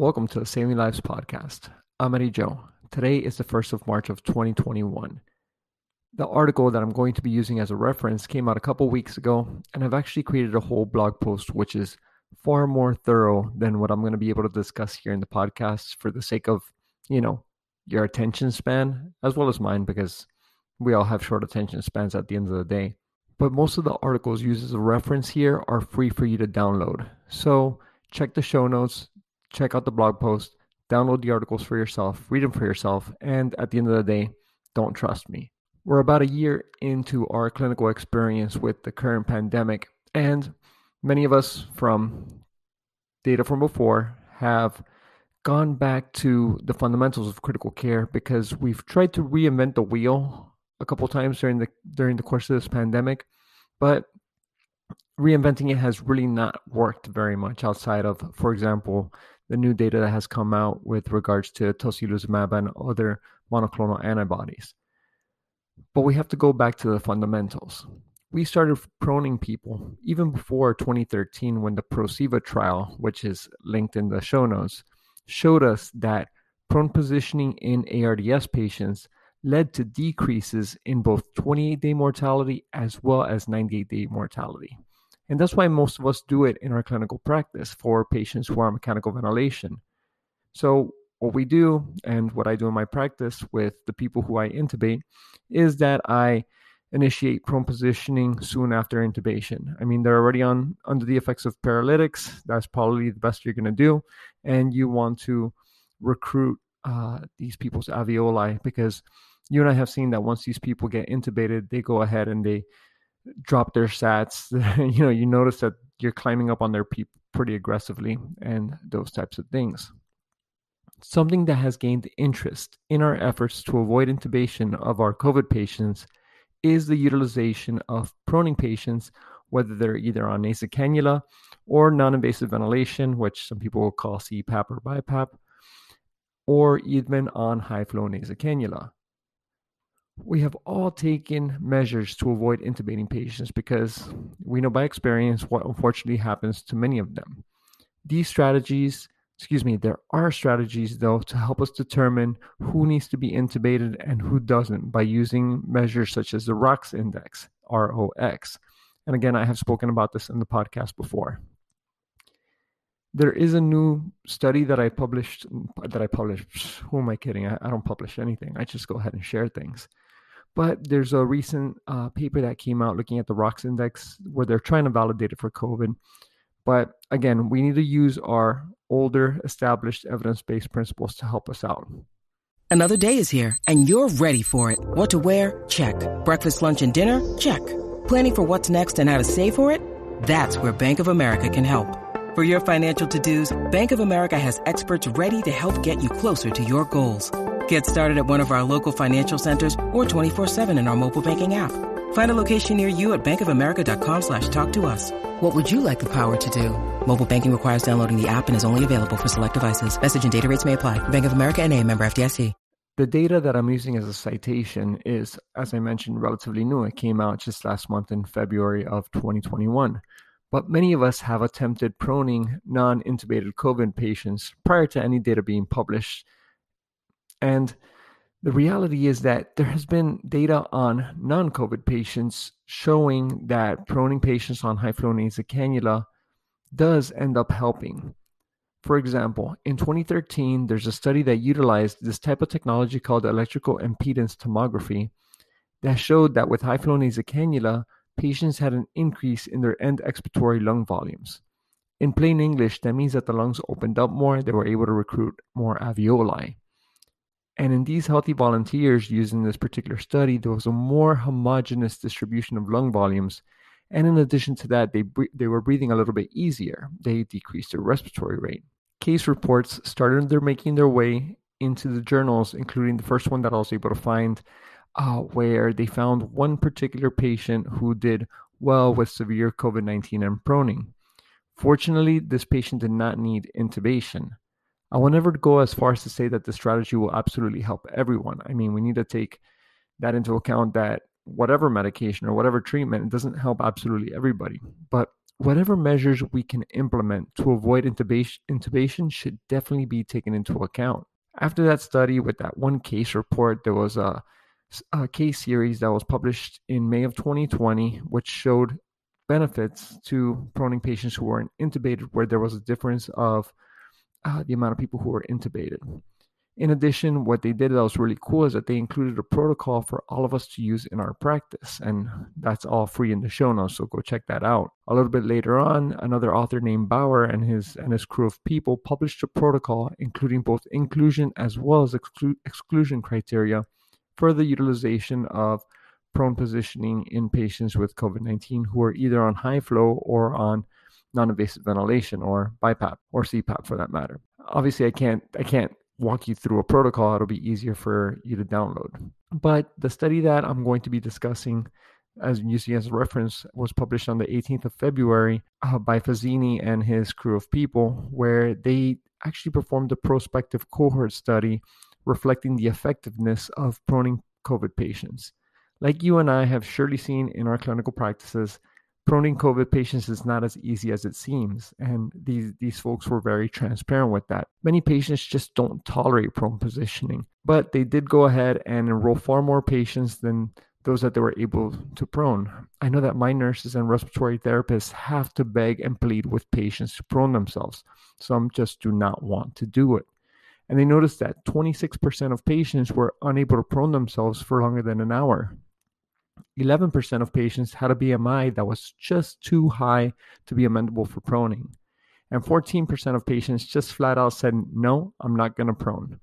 Welcome to the Saving Lives podcast. I'm Eddie Joe. Today is the 1st of March of 2021. The article that I'm going to be using as a reference came out a couple weeks ago, and I've actually created a whole blog post which is far more thorough than what I'm going to be able to discuss here in the podcast for the sake of, you know, your attention span as well as mine because we all have short attention spans at the end of the day. But most of the articles used as a reference here are free for you to download. So check the show notes, check out the blog post, download the articles for yourself, read them for yourself, and at the end of the day, don't trust me. We're about a year into our clinical experience with the current pandemic, and many of us from data from before have gone back to the fundamentals of critical care because we've tried to reinvent the wheel a couple times during the during the course of this pandemic, but reinventing it has really not worked very much outside of, for example, the new data that has come out with regards to tocilizumab and other monoclonal antibodies. But we have to go back to the fundamentals. We started proning people even before 2013 when the PROSEVA trial, which is linked in the show notes, showed us that prone positioning in ARDS patients led to decreases in both 28 day mortality as well as 98 day mortality. And that's why most of us do it in our clinical practice for patients who are mechanical ventilation. So, what we do and what I do in my practice with the people who I intubate is that I initiate prone positioning soon after intubation. I mean, they're already on under the effects of paralytics. That's probably the best you're going to do, and you want to recruit uh, these people's alveoli because you and I have seen that once these people get intubated, they go ahead and they drop their sats. you know, you notice that you're climbing up on their peep pretty aggressively and those types of things. Something that has gained interest in our efforts to avoid intubation of our COVID patients is the utilization of proning patients, whether they're either on nasal cannula or non invasive ventilation, which some people will call CPAP or BiPAP, or even on high flow nasal cannula we have all taken measures to avoid intubating patients because we know by experience what unfortunately happens to many of them. These strategies, excuse me, there are strategies though to help us determine who needs to be intubated and who doesn't by using measures such as the ROX index, ROX. And again, I have spoken about this in the podcast before. There is a new study that I published. That I published. Who am I kidding? I, I don't publish anything. I just go ahead and share things but there's a recent uh, paper that came out looking at the ROX index where they're trying to validate it for COVID. But again, we need to use our older established evidence based principles to help us out. Another day is here and you're ready for it. What to wear? Check. Breakfast, lunch, and dinner? Check. Planning for what's next and how to save for it? That's where Bank of America can help. For your financial to dos, Bank of America has experts ready to help get you closer to your goals. Get started at one of our local financial centers or 24-7 in our mobile banking app. Find a location near you at bankofamerica.com slash talk to us. What would you like the power to do? Mobile banking requires downloading the app and is only available for select devices. Message and data rates may apply. Bank of America and a member FDIC. The data that I'm using as a citation is, as I mentioned, relatively new. It came out just last month in February of 2021. But many of us have attempted proning non-intubated COVID patients prior to any data being published – and the reality is that there has been data on non COVID patients showing that proning patients on high flow nasal cannula does end up helping. For example, in 2013, there's a study that utilized this type of technology called electrical impedance tomography that showed that with high flow nasal cannula, patients had an increase in their end expiratory lung volumes. In plain English, that means that the lungs opened up more, they were able to recruit more alveoli. And in these healthy volunteers using this particular study, there was a more homogeneous distribution of lung volumes. And in addition to that, they, they were breathing a little bit easier. They decreased their respiratory rate. Case reports started their making their way into the journals, including the first one that I was able to find, uh, where they found one particular patient who did well with severe COVID 19 and proning. Fortunately, this patient did not need intubation. I will never go as far as to say that the strategy will absolutely help everyone. I mean, we need to take that into account that whatever medication or whatever treatment, it doesn't help absolutely everybody. But whatever measures we can implement to avoid intubation, intubation should definitely be taken into account. After that study with that one case report, there was a, a case series that was published in May of 2020, which showed benefits to proning patients who weren't intubated, where there was a difference of uh, the amount of people who were intubated. In addition, what they did that was really cool is that they included a protocol for all of us to use in our practice, and that's all free in the show notes. So go check that out. A little bit later on, another author named Bower and his and his crew of people published a protocol including both inclusion as well as exclu- exclusion criteria for the utilization of prone positioning in patients with COVID 19 who are either on high flow or on non-invasive ventilation or BiPAP or CPAP for that matter. Obviously, I can't I can't walk you through a protocol, it'll be easier for you to download. But the study that I'm going to be discussing as using as a reference was published on the 18th of February uh, by Fazzini and his crew of people, where they actually performed a prospective cohort study reflecting the effectiveness of proning COVID patients. Like you and I have surely seen in our clinical practices, proning COVID patients is not as easy as it seems, and these these folks were very transparent with that. Many patients just don't tolerate prone positioning, but they did go ahead and enroll far more patients than those that they were able to prone. I know that my nurses and respiratory therapists have to beg and plead with patients to prone themselves. Some just do not want to do it. And they noticed that 26% of patients were unable to prone themselves for longer than an hour. 11% of patients had a BMI that was just too high to be amendable for proning. And 14% of patients just flat out said, no, I'm not going to prone.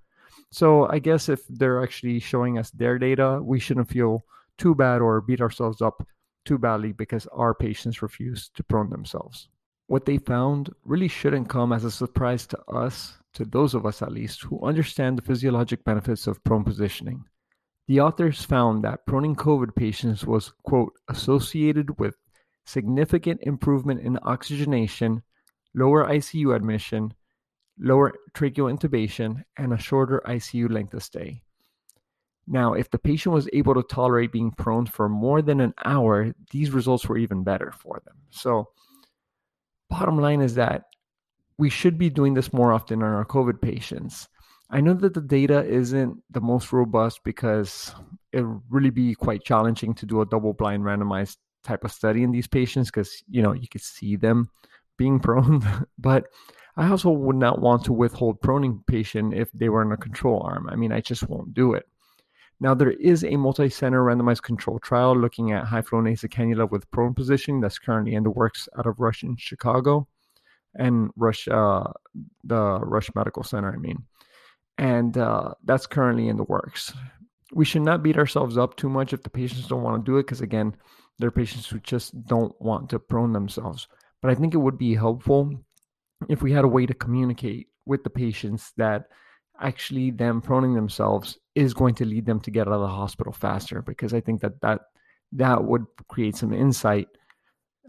So I guess if they're actually showing us their data, we shouldn't feel too bad or beat ourselves up too badly because our patients refuse to prone themselves. What they found really shouldn't come as a surprise to us, to those of us at least, who understand the physiologic benefits of prone positioning. The authors found that proning COVID patients was, quote, associated with significant improvement in oxygenation, lower ICU admission, lower tracheal intubation, and a shorter ICU length of stay. Now, if the patient was able to tolerate being prone for more than an hour, these results were even better for them. So, bottom line is that we should be doing this more often in our COVID patients. I know that the data isn't the most robust because it really be quite challenging to do a double blind randomized type of study in these patients because you know you could see them being prone. But i also would not want to withhold proning patient if they were in a control arm. I mean i just won't do it. Now there is a multi-center randomized control trial looking at high flow nasal cannula with prone positioning that's currently in the works out of rush in chicago and rush uh, the rush medical center i mean and uh, that's currently in the works. We should not beat ourselves up too much if the patients don't want to do it, because again, there are patients who just don't want to prone themselves. But I think it would be helpful if we had a way to communicate with the patients that actually them proning themselves is going to lead them to get out of the hospital faster, because I think that that that would create some insight,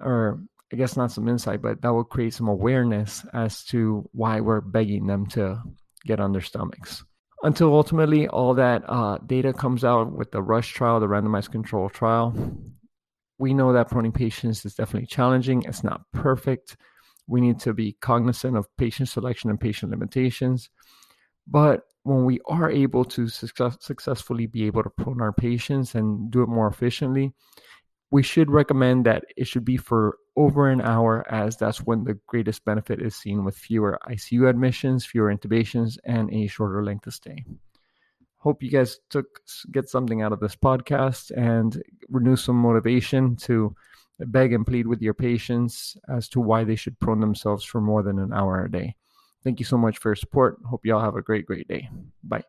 or I guess not some insight, but that would create some awareness as to why we're begging them to get on their stomachs. Until ultimately all that uh, data comes out with the RUSH trial, the randomized control trial, we know that proning patients is definitely challenging. It's not perfect. We need to be cognizant of patient selection and patient limitations. But when we are able to success- successfully be able to prone our patients and do it more efficiently, we should recommend that it should be for over an hour as that's when the greatest benefit is seen with fewer ICU admissions, fewer intubations, and a shorter length of stay. Hope you guys took get something out of this podcast and renew some motivation to beg and plead with your patients as to why they should prone themselves for more than an hour a day. Thank you so much for your support. Hope you all have a great, great day. Bye.